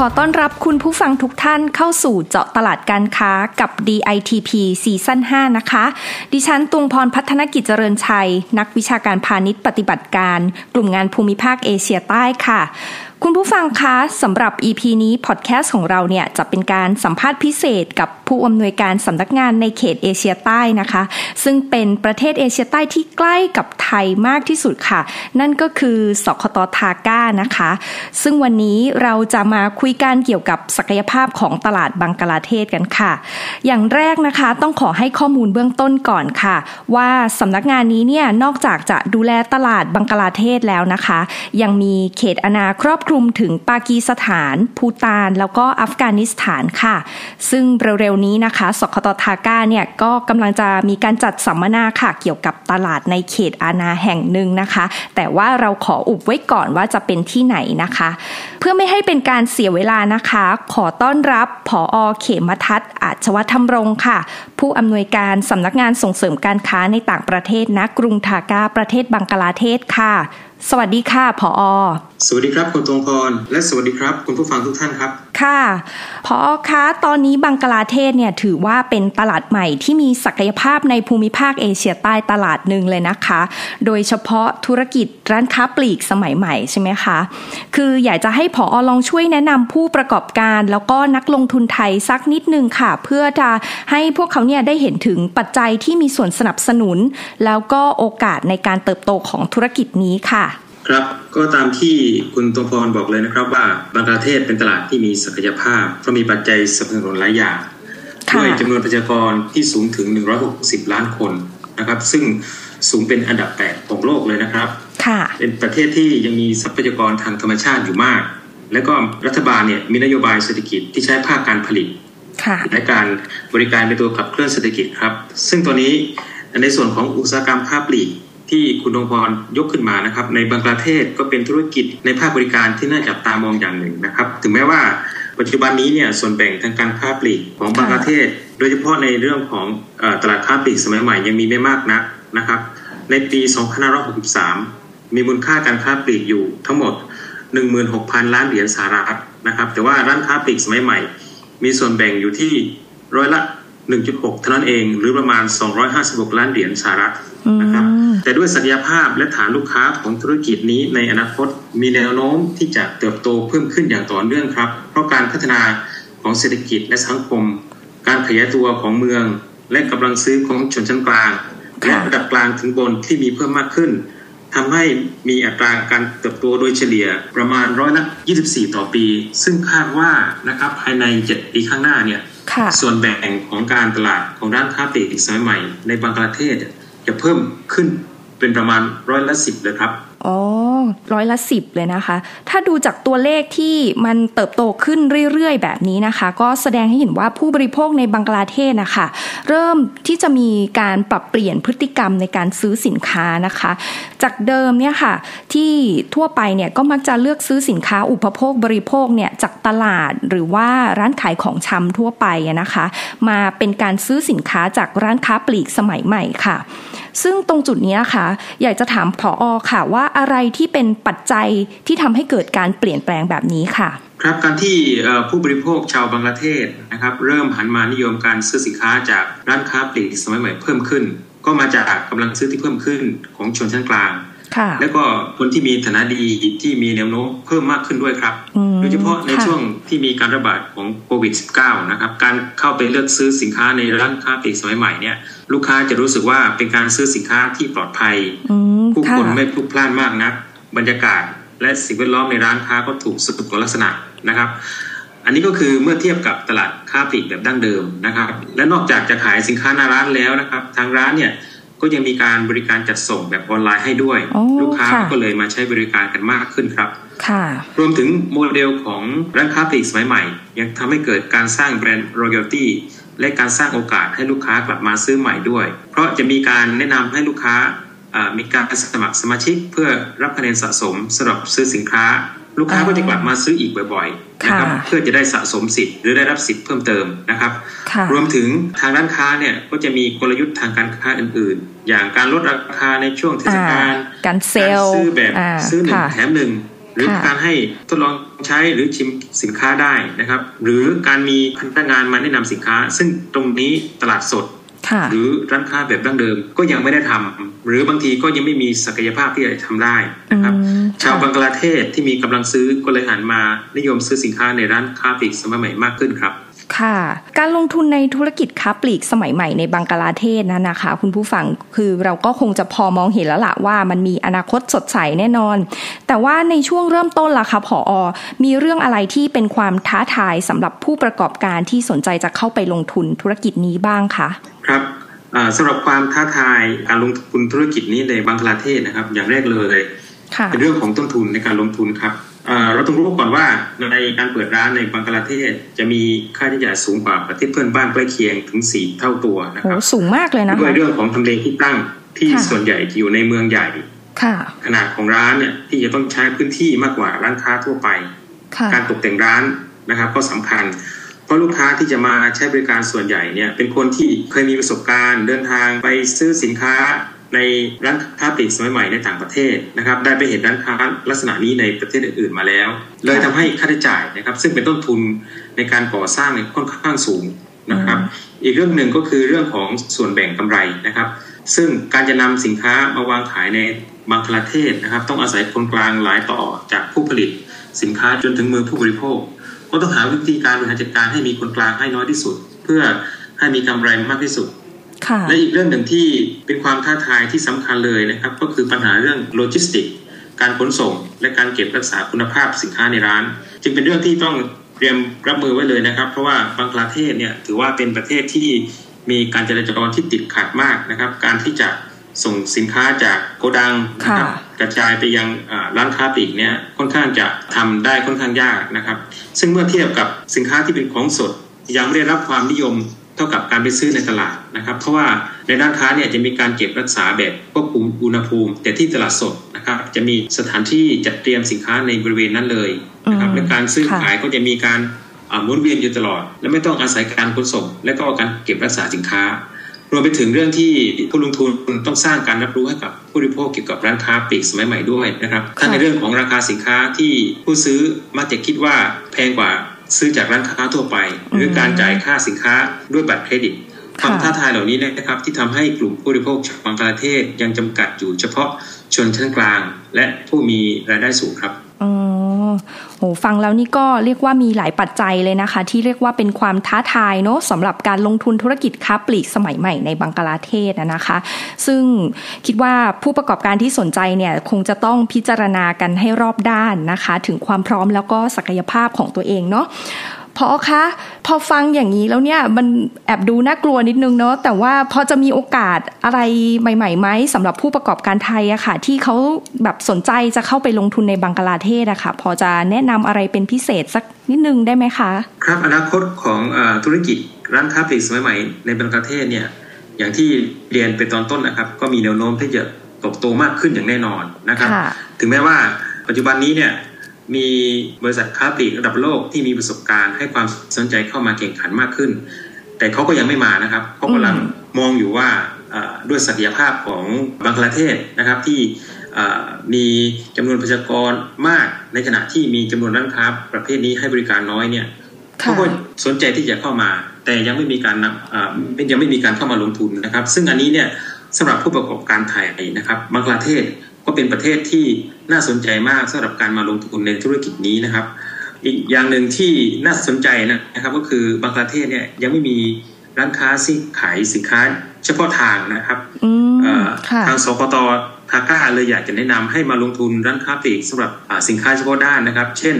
ขอต้อนรับคุณผู้ฟังทุกท่านเข้าสู่เจาะตลาดการค้ากับ DITP season 5 นะคะ ดิฉันตุงพรพัฒนกิจเจริญชัย นักวิชาการพาณิชย์ปฏิบัติการ กลุ่มงานภูมิภาคเอเชียใต้ค่ะ คุณผู้ฟังคะสำหรับ EP นี้พอดแคสต์ของเราเนี่ยจะเป็นการสัมภาษณ์พิเศษกับผู้อำนวยการสำนักงานในเขตเอเชียใต้นะคะ ซึ่งเป็นประเทศเอเชียใต้ที่ใกล้กับไทยมากที่สุดค่ะ นั่นก็คือสคต. ธากานะคะ ซึ่งวันนี้เราจะมาคุยกันเกี่ยวกับศักยภาพของตลาดบังกลาเทศกันค่ะ อย่างแรกนะคะต้องขอให้ข้อมูลเบื้องต้นก่อนค่ะ ว่าสำนักงานนี้เนี่ยนอกจากจะดูแลตลาดบังกลาเทศแล้วนะคะ ยังมีเขตอาณาครอบคลุมถึงปากีสถานพูตาน แล้วก็อัฟกานิสถานค่ะ ซึ่งเร็วๆนี้นะคะสคตทาก้าเนี่ยก็กำลังจะมีการจัดสัมมนาค่ะ เกี่ยวกับตลาดในเขตอาณาแห่งหนึ่งนะคะ แต่ว่าเราขออุบไว้ก่อนว่าจะเป็นที่ไหนนะคะ เพื่อไม่ให้เป็นการเสียเวลานะคะ ขอต้อนรับผออเขมทัศน์อาชวธรรมรงค่ะ ผู้อำนวยการสำนักงานส่งเสริมการค้าในต่างประเทศณกรุงทาก้าประเทศบังกลาเทศค่ะ สวัสดีค่ะผออสวัสดีครับคุณตรงพร และสวัสดีครับ คุณผู้ฟังทุกท่านครับ ค่ะพอคะตอนนี้บังกลาเทศเนี่ยถือว่าเป็นตลาดใหม่ที่มีศักยภาพในภูมิภาคเอเชียใต้ตลาดหนึ่งเลยนะคะ โดยเฉพาะธุรกิจร้านค้าปลีกสมัยใหม่ใช่ไหมคะ คืออยากจะให้ผอลองช่วยแนะนำผู้ประกอบการ แล้วก็นักลงทุนไทยสักนิดนึงค่ะ เพื่อจะให้พวกเขาเนี่ยได้เห็นถึงปัจจัยที่มีส่วนสนับสนุน แล้วก็โอกาสในการเติบโตของธุรกิจนี้ค่ะ ครับก็ตามที่คุณตรงพรบอกเลยนะครับว่าบังกลาเทศเป็นตลาดที่มีศักยภาพ เพราะมีปัจจัยสนับสนุนหลายอย่างค่ะด้วยจำนวนประชากรที่สูงถึง 160 ล้านคนนะครับ ซึ่งสูงเป็นอันดับ 8 ของโลกเลยนะครับค่ะเป็นประเทศที่ยังมีทรัพยากรทางธรรมชาติอยู่มาก และก็รัฐบาลเนี่ยมีนโยบายเศรษฐกิจที่ใช้ภาคการผลิตค่ะและการบริการเป็นตัวขับเคลื่อนเศรษฐกิจครับ ซึ่งตัวนี้ในส่วนของอุตสาหกรรมภาคปลีก ที่คุณดวงพรยกขึ้นมานะครับในบังกลาเทศก็เป็นธุรกิจในภาคบริการที่น่าจับตามองอย่างหนึ่งนะครับ ถึงแม้ว่าปัจจุบันนี้เนี่ยส่วนแบ่งทางการค้าปลีกของบังกลาเทศ โดยเฉพาะในเรื่องของอตลาดค้าปลีกสมัยใหม่ยังมีไม่มากนักนะครับ ในปี2563 มีมูลค่าการค้าปลีกอยู่ทั้งหมด 16,000 ล้านเหรียญสหรัฐนะครับแต่ว่าร้านค้าปลีกสมัยใหม่ มีส่วนแบ่งอยู่ที่ร้อยละ 1.6 เท่านั้นเอง หรือประมาณ 256 ล้านเหรียญสหรัฐนะครับ แต่ด้วยศักยภาพและฐานลูกค้าของธุรกิจนี้ในอนาคตมีแนวโน้มที่จะเติบโตเพิ่มขึ้นอย่างต่อเนื่องครับ เพราะการพัฒนาของเศรษฐกิจและสังคม การขยายตัวของเมือง และกำลังซื้อของชนชั้นกลางและระดับกลางถึงบนที่มีเพิ่มมากขึ้นทำให้มีอัตราการเติบโตโดยเฉลี่ยประมาณร้อยละ 24 ต่อปี ซึ่งคาดว่านะครับภายใน 7 ปีข้างหน้าเนี่ยค่ะส่วนแบ่งของการตลาดของร้านค้าปลีกสมัยใหม่ในบังกลาเทศ จะเพิ่มขึ้นเป็นประมาณร้อยละสิบเลยครับ อ๋อ ร้อยละสิบเลยนะคะ ถ้าดูจากตัวเลขที่มันเติบโตขึ้นเรื่อยๆ แบบนี้นะคะ ก็แสดงให้เห็นว่าผู้บริโภคในบังกลาเทศนะคะ เริ่มที่จะมีการปรับเปลี่ยนพฤติกรรมในการซื้อสินค้านะคะ จากเดิมเนี่ยค่ะ ที่ทั่วไปเนี่ยก็มักจะเลือกซื้อสินค้าอุปโภคบริโภคเนี่ยจากตลาดหรือว่าร้านขายของชำทั่วไปนะคะ มาเป็นการซื้อสินค้าจากร้านค้าปลีกสมัยใหม่ค่ะ ซึ่งตรงจุดนี้ค่ะ อยากจะถามผออค่ะ ว่าอะไรที่เป็นปัจจัยที่ทำให้เกิดการเปลี่ยนแปลงแบบนี้ค่ะ ครับการที่ผู้บริโภคชาวบังกลาเทศนะครับ เริ่มหันมานิยมการซื้อสินค้าจากร้านค้าปลีกสมัยใหม่เพิ่มขึ้น ก็มาจากกำลังซื้อที่เพิ่มขึ้นของชนชั้นกลาง และก็คนที่มีฐานะดีที่มีแนวโน้มเพิ่มมากขึ้นด้วยครับอืมโดยเฉพาะในค่ะช่วงที่มีการระบาดของโควิด -19 นะครับ การเข้าไปเลือกซื้อสินค้าในร้านค้าปลีกสมัยใหม่เนี่ยลูกค้าจะรู้สึกว่าเป็นการซื้อสินค้าที่ปลอดภัยอืมผู้ค่ะคนไม่พลุกพล่านมากนัก บรรยากาศและสิ่งแวดล้อมในร้านค้าก็ถูกสุขลักษณะนะครับ อันนี้ก็คือเมื่อเทียบกับตลาดค้าปลีกแบบดั้งเดิมนะครับ และนอกจากจะขายสินค้าหน้าร้านแล้วนะครับ ทางร้านเนี่ย ก็ยังมีการบริการจัดส่งแบบออนไลน์ให้ด้วยอ๋อลูกค้าค่ะก็เลยมาใช้บริการกันมากขึ้นครับค่ะรวมถึงโมเดลของร้านค้าปลีกสมัยใหม่ ยังทำให้เกิดการสร้างแบรนด์ royalty และการสร้างโอกาสให้ลูกค้ากลับมาซื้อใหม่ด้วย เพราะจะมีการแนะนำให้ลูกค้ามีการสมัครสมาชิกเพื่อรับคะแนนสะสมสำหรับซื้อสินค้า ลูกค้าก็จะกลับมาซื้ออีกบ่อยๆนะครับเพื่อจะได้สะสมสิทธิ์หรือได้รับสิทธิ์เพิ่มเติมนะครับ รวมถึงทางร้านค้าเนี่ยก็จะมีกลยุทธ์ทางการค้าอื่น ๆ อย่างการลดราคาในช่วงเทศกาลการเซลซื้อแบบซื้อหนึ่งแถมหนึ่งหรือการให้ทดลองใช้หรือชิมสินค้าได้นะครับ หรือการมีพนักงานมาแนะนำสินค้า ซึ่งตรงนี้ตลาดสด หรือร้านค้าแบบดั้งเดิมก็ยังไม่ได้ทำหรือบางทีก็ยังไม่มีศักยภาพที่จะทำได้นะครับ ชาวบังกลาเทศที่มีกำลังซื้อก็เลยหันมานิยมซื้อสินค้าในร้านค้าปลีกสมัยใหม่มากขึ้นครับค่ะ การลงทุนในธุรกิจค้าปลีกสมัยใหม่ในบังกลาเทศนั้นนะคะ คุณผู้ฟังคือเราก็คงจะพอมองเห็นแล้วล่ะว่ามันมีอนาคตสดใสแน่นอน แต่ว่าในช่วงเริ่มต้นล่ะคะผออมีเรื่องอะไรที่เป็นความท้าทายสำหรับผู้ประกอบการที่สนใจจะเข้าไปลงทุนธุรกิจนี้บ้างคะครับ สำหรับความท้าทายการลงทุนธุรกิจนี้ในบังกลาเทศนะครับ อย่างแรกเลยเป็นเรื่องของต้นทุนในการลงทุนครับเราต้องรู้ก่อนว่าในการเปิดร้านในบังกลาเทศจะมีค่าใช้จ่ายสูงกว่าประเทศเพื่อนบ้านใกล้เคียงถึงสี่เท่าตัวนะครับสูงมากเลยนะด้วยเรื่องของทำเลที่ตั้งที่ส่วนใหญ่อยู่ในเมืองใหญ่ขนาดของร้านเนี่ยที่จะต้องใช้พื้นที่มากกว่าร้านค้าทั่วไป การตกแต่งร้านนะครับก็สำคัญ เพราะลูกค้าที่จะมาใช้บริการส่วนใหญ่เนี่ยเป็นคนที่เคยมีประสบการณ์ เดินทางไปซื้อสินค้าในร้านค้าปลีกสมัยใหม่ในต่างประเทศนะครับได้ไปเห็นร้านค้าลักษณะนี้ในประเทศอื่นๆมาแล้ว เลยทำให้ค่าใช้จ่ายนะครับซึ่งเป็นต้นทุนในการก่อสร้างเนี่ยค่อนข้างสูงนะครับอีกเรื่องหนึ่งก็คือเรื่องของส่วนแบ่งกำไรนะครับ ซึ่งการจะนำสินค้ามาวางขายในบางประเทศนะครับ ต้องอาศัยคนกลางหลายต่อจากผู้ผลิตสินค้าจนถึงมือผู้บริโภค ก็ต้องหาวิธีการบริหารจัดการให้มีคนกลางให้น้อยที่สุด เพื่อให้มีกำไรมากที่สุดและอีกเรื่องหนึ่งที่เป็นความท้าทายที่สำคัญเลยนะครับ ก็คือปัญหาเรื่องโลจิสติก การขนส่ง และการเก็บรักษาคุณภาพสินค้าในร้าน จึงเป็นเรื่องที่ต้องเตรียมรับมือไว้เลยนะครับ เพราะว่าบังกลาเทศเนี่ยถือว่าเป็นประเทศที่มีการจราจรที่ติดขัดมากนะครับ การที่จะส่งสินค้าจากโกดังนะครับ กระจายไปยังร้านค้าปลีกเนี่ยค่อนข้างจะทำได้ค่อนข้างยากนะครับ ซึ่งเมื่อเทียบกับสินค้าที่เป็นของสด ยังไม่ได้รับความนิยมเท่ากับการไปซื้อในตลาดนะครับ เพราะว่าในด้านค้าเนี่ยจะมีการเก็บรักษาแบบควบคุมอุณหภูมิ แต่ที่ตลาดสดนะครับจะมีสถานที่จัดเตรียมสินค้าในบริเวณนั้นเลยนะครับและการซื้อขายก็จะมีการหมุนเวียนอยู่ตลอด และไม่ต้องอาศัยการขนส่งและก็การเก็บรักษาสินค้า รวมไปถึงเรื่องที่ผู้ลงทุนต้องสร้างการรับรู้ให้กับผู้บริโภคเกี่ยวกับร้านค้าปลีกสมัยใหม่ด้วยนะครับทั้งในเรื่องของราคาสินค้าที่ผู้ซื้อมักจะคิดว่าแพงกว่าซื้อจากร้านค้าทั่วไป หรือการจ่ายค่าสินค้าด้วยบัตรเครดิตความท้าทายเหล่านี้นะครับที่ทำให้กลุ่มผู้บริโภคจากบางประเทศยังจำกัดอยู่เฉพาะชนชั้นกลาง และผู้มีรายได้สูงครับอ๋อ โหฟังแล้วนี่ก็เรียกว่ามีหลายปัจจัยเลยนะคะ ที่เรียกว่าเป็นความท้าทายเนาะสำหรับการลงทุนธุรกิจค้าปลีกสมัยใหม่ในบังกลาเทศนะคะ ซึ่งคิดว่าผู้ประกอบการที่สนใจเนี่ยคงจะต้องพิจารณากันให้รอบด้านนะคะ ถึงความพร้อมแล้วก็ศักยภาพของตัวเองเนาะ พอคะพอฟังอย่างนี้แล้วเนี่ยมันแอบดูน่ากลัวนิดนึงเนาะแต่ว่าพอจะมีโอกาสอะไรใหม่ๆไหมสำหรับผู้ประกอบการไทยอะค่ะ ที่เขาแบบสนใจจะเข้าไปลงทุนในบังกลาเทศอะค่ะ พอจะแนะนำอะไรเป็นพิเศษสักนิดนึงได้ไหมคะ ครับอนาคตของอธุรกิจร้านค้าปลีกสมัยใหม่ในบังกลาเทศเนี่ยอย่างที่เรียนไปตอนต้นนะครับ ก็มีแนวโน้มที่จะโตโตมากขึ้นอย่างแน่นอนนะครับ ถึงแม้ว่าปัจจุบันนี้เนี่ย มีบริษัทค้าปลีกระดับโลกที่มีประสบการณ์ให้ความสนใจเข้ามาแข่งขันมากขึ้น แต่เขาก็ยังไม่มานะครับเขากำลังมองอยู่ว่าด้วยศักยภาพของบางประเทศนะครับที่มีจำนวนประชากรมากในขณะที่มีจำนวนร้านค้าประเภทนี้ให้บริการน้อยเนี่ยเขาก็สนใจที่จะเข้ามา แต่ยังไม่มีการยังไม่มีการเข้ามาลงทุนนะครับ ซึ่งอันนี้เนี่ยสำหรับผู้ประกอบการไทยนะครับบางประเทศ ก็เป็นประเทศที่น่าสนใจมากสำหรับการมาลงทุนในธุรกิจนี้นะครับ อีกอย่างหนึ่งที่น่าสนใจนะครับ ก็คือบางประเทศเนี่ยยังไม่มีร้านค้าที่ขายสินค้าเฉพาะทางนะครับทางสกตทาก้าเลยอยากจะแนะนำให้มาลงทุนร้านค้าปลีกสำหรับสินค้าเฉพาะด้านนะครับ เช่น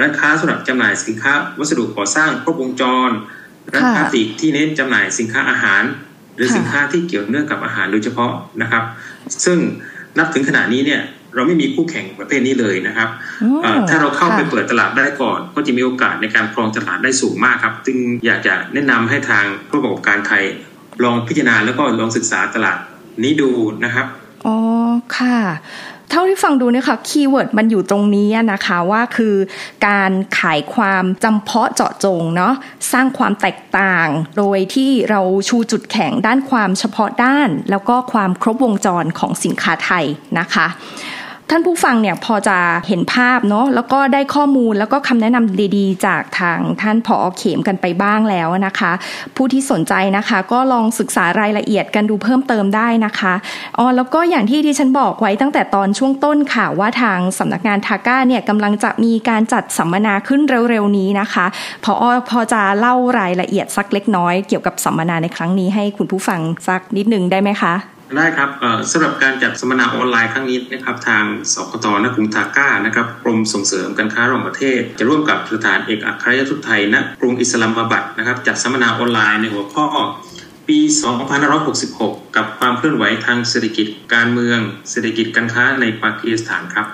ร้านค้าสำหรับจำหน่ายสินค้าวัสดุก่อสร้างครบวงจร ร้านค้าปลีกที่เน้นจำหน่ายสินค้าอาหาร หรือสินค้าที่เกี่ยวเนื่องกับอาหารโดยเฉพาะนะครับ ซึ่ง นับถึงขณะนี้เนี่ยเราไม่มีคู่แข่งประเภทนี้เลยนะครับอืมเอ่อถ้าเราเข้าไปค่ะเปิดตลาดได้ก่อน ก็จะมีโอกาสในการครองตลาดได้สูงมากครับ จึงอยากจะแนะนำให้ทางผู้ประกอบการไทย ลองพิจารณาแล้วก็ลองศึกษาตลาดนี้ดูนะครับ อ๋อ ค่ะ เท่าที่ฟังดูเนี่ยค่ะคีย์เวิร์ดมันอยู่ตรงนี้นะคะว่าคือการขายความจำเพาะเจาะจงเนาะสร้างความแตกต่าง โดยที่เราชูจุดแข็งด้านความเฉพาะด้าน แล้วก็ความครบวงจรของสินค้าไทยนะคะ ท่านผู้ฟังเนี่ยพอจะเห็นภาพเนาะแล้วก็ได้ข้อมูลแล้วก็คำแนะนำดีๆ จากทางท่านผอเขมกันไปบ้างแล้วนะคะ ผู้ที่สนใจนะคะ ก็ลองศึกษารายละเอียดกันดูเพิ่มเติมได้นะคะอ๋อแล้วก็อย่างที่ดิฉันบอกไว้ตั้งแต่ตอนช่วงต้นค่ะว่าทางสำนักงานทาก้าเนี่ยกำลังจะมีการจัดสัมมนาขึ้นเร็วๆนี้นะคะพอพอจะเล่ารายละเอียดสักเล็กน้อยเกี่ยวกับสัมมนาในครั้งนี้ให้คุณผู้ฟังสักนิดนึงได้ไหมคะ ได้ครับเอ่อสำหรับการจัดสัมมนาออนไลน์ครั้งนี้นะครับทางสคตนกรุงทาก้านะครับกรมส่งเสริมการค้าระหว่างประเทศ จะร่วมกับสถานเอกอัครราชทูตไทยณกรุงอิสลามบัดนะครับจัดสัมมนาออนไลน์ในหัวข้อปี 2566 กับความเคลื่อนไหวทางเศรษฐกิจการเมือง เศรษฐกิจการค้าในปากีสถานครับ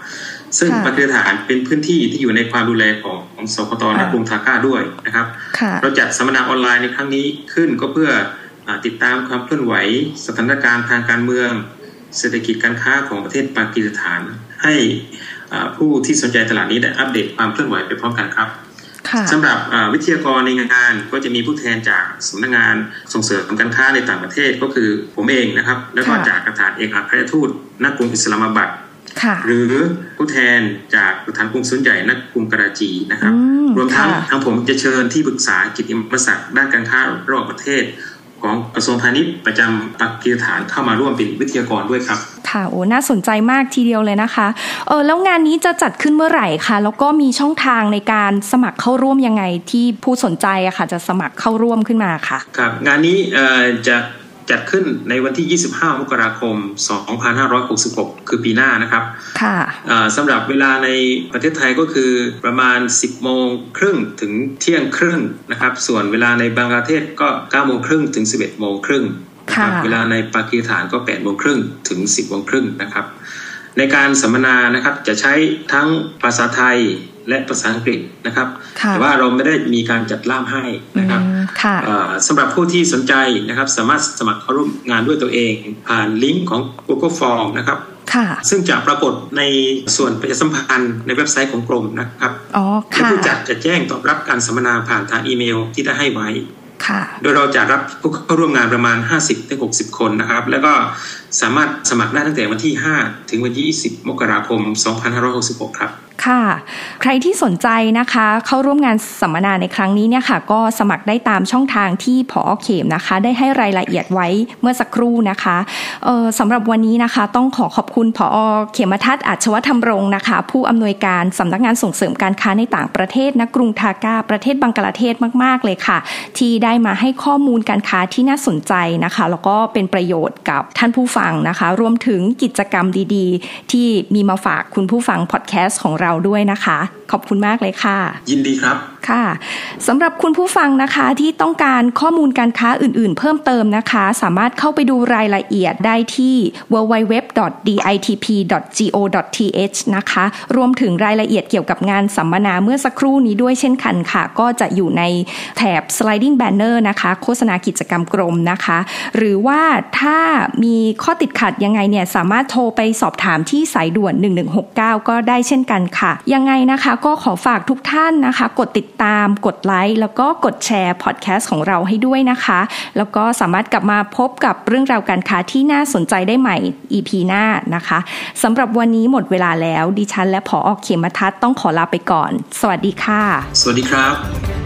ซึ่งค่ะปากีสถานเป็นพื้นที่ที่อยู่ในความดูแลของของสคตนกรุงทาก้าด้วยนะครับค่ะเราจัดสัมมนาออนไลน์ในครั้งนี้ขึ้นก็เพื่ออา ติดตามความเคลื่อนไหว สถานการณ์ทางการเมือง เศรษฐกิจการค้าของประเทศปากีสถาน ให้อ่าผู้ที่สนใจตลาดนี้ได้อัปเดตความเคลื่อนไหวไปพร้อมกันครับค่ะสำหรับอ่าวิทยากรในงานก็จะมีผู้แทนจากสำนักงานส่งเสริมการค้าในต่างประเทศก็คือผมเองนะครับ แล้วก็ค่ะจากสถานเอกอัครราชทูตณกรุงอิสลามบัดค่ะหรือผู้แทนจากสถานกรุงสุนใหญ่ณกรุงกราจีนะครับอืมรวมทั้งค่ะทางผมจะเชิญที่ปรึกษากิตติมศักดิ์ด้านการค้าระหว่างประเทศ ของกระทรวงพาณิชย์ประจำปากีสถานเข้ามาร่วมเป็นวิทยากรด้วยครับ ค่ะโอ้น่าสนใจมากทีเดียวเลยนะคะเออแล้วงานนี้จะจัดขึ้นเมื่อไหร่คะแล้วก็มีช่องทางในการสมัครเข้าร่วมยังไงที่ผู้สนใจอะค่ะจะสมัครเข้าร่วมขึ้นมาค่ะครับงานนี้เอ่อจะ จัดขึ้นในวันที่ 25 มกราคม 2566 คือปีหน้านะครับ ค่ะเอ่อสำหรับเวลาในประเทศไทยก็คือประมาณ 10 โมงครึ่งถึงเที่ยงครึ่งนะครับ ส่วนเวลาในบังกลาเทศก็ 9 โมงครึ่งถึง 11 โมงครึ่งนะครับค่ะเวลาในปากีสถานก็ 8 โมงครึ่งถึง 10 โมงครึ่งนะครับ ในการสัมมนานะครับจะใช้ทั้งภาษาไทย และภาษาอังกฤษนะครับค่ะแต่ว่าเราไม่ได้มีการจัดล่ามให้นะครับอืมค่ะเอ่อสำหรับผู้ที่สนใจนะครับสามารถสมัครเข้าร่วมงานด้วยตัวเอง ผ่านลิงก์ของ Google Form นะครับค่ะซึ่งจะปรากฏในส่วนประชาสัมพันธ์ในเว็บไซต์ของกรมนะครับอ๋อและค่ะผู้จัดจะแจ้งตอบรับการสัมมนาผ่านทางอีเมลที่ได้ให้ไว้ค่ะโดยเราจะรับผู้เข้าร่วมงานประมาณ 50-60 คนนะครับ แล้วก็สามารถสมัครได้ตั้งแต่วันที่ 5 ถึงวันที่ 20 มกราคม 2566 ครับ ค่ะ ใครที่สนใจนะคะ เข้าร่วมงานสัมมนาในครั้งนี้เนี่ยค่ะ ก็สมัครได้ตามช่องทางที่ผอเขมนะคะ ได้ให้รายละเอียดไว้เมื่อสักครู่นะคะออสำหรับวันนี้นะคะ ต้องขอขอบคุณผอเขมทัศน์อัชวธรรมรงค์นะคะ ผู้อำนวยการสำนักงานส่งเสริมการค้าในต่างประเทศณกรุงทาก้าประเทศบังกลาเทศมาก ๆ เลยค่ะ ที่ได้มาให้ข้อมูลการค้าที่น่าสนใจนะคะ แล้วก็เป็นประโยชน์กับท่านผู้ฟังนะคะ รวมถึงกิจกรรมดี ๆ ที่มีมาฝากคุณผู้ฟังพอดแคสต์ของเราด้วยนะคะ ขอบคุณมากเลยค่ะ ยินดีครับค่ะสำหรับคุณผู้ฟังนะคะที่ต้องการข้อมูลการค้าอื่นๆ เพิ่มเติมนะคะ สามารถเข้าไปดูรายละเอียดได้ที่ www.ditp.go.th นะคะ รวมถึงรายละเอียดเกี่ยวกับงานสัมมนาเมื่อสักครู่นี้ด้วยเช่นกันค่ะ ก็จะอยู่ในแถบ sliding banner นะคะ โฆษณากิจกรรมกรมนะคะ หรือว่าถ้ามีข้อติดขัดยังไงเนี่ย สามารถโทรไปสอบถามที่สายด่วน 1169 ก็ได้เช่นกันค่ะ ยังไงนะคะก็ขอฝากทุกท่านนะคะ กดติดตามกดไลค์แล้วก็กดแชร์พอดแคสต์ของเราให้ด้วยนะคะ แล้วก็สามารถกลับมาพบกับเรื่องราวการค้าที่น่าสนใจได้ใหม่ EP หน้านะคะสำหรับวันนี้หมดเวลาแล้วดิฉันและผอออเขมทัศต้องขอลาไปก่อน สวัสดีค่ะ สวัสดีครับ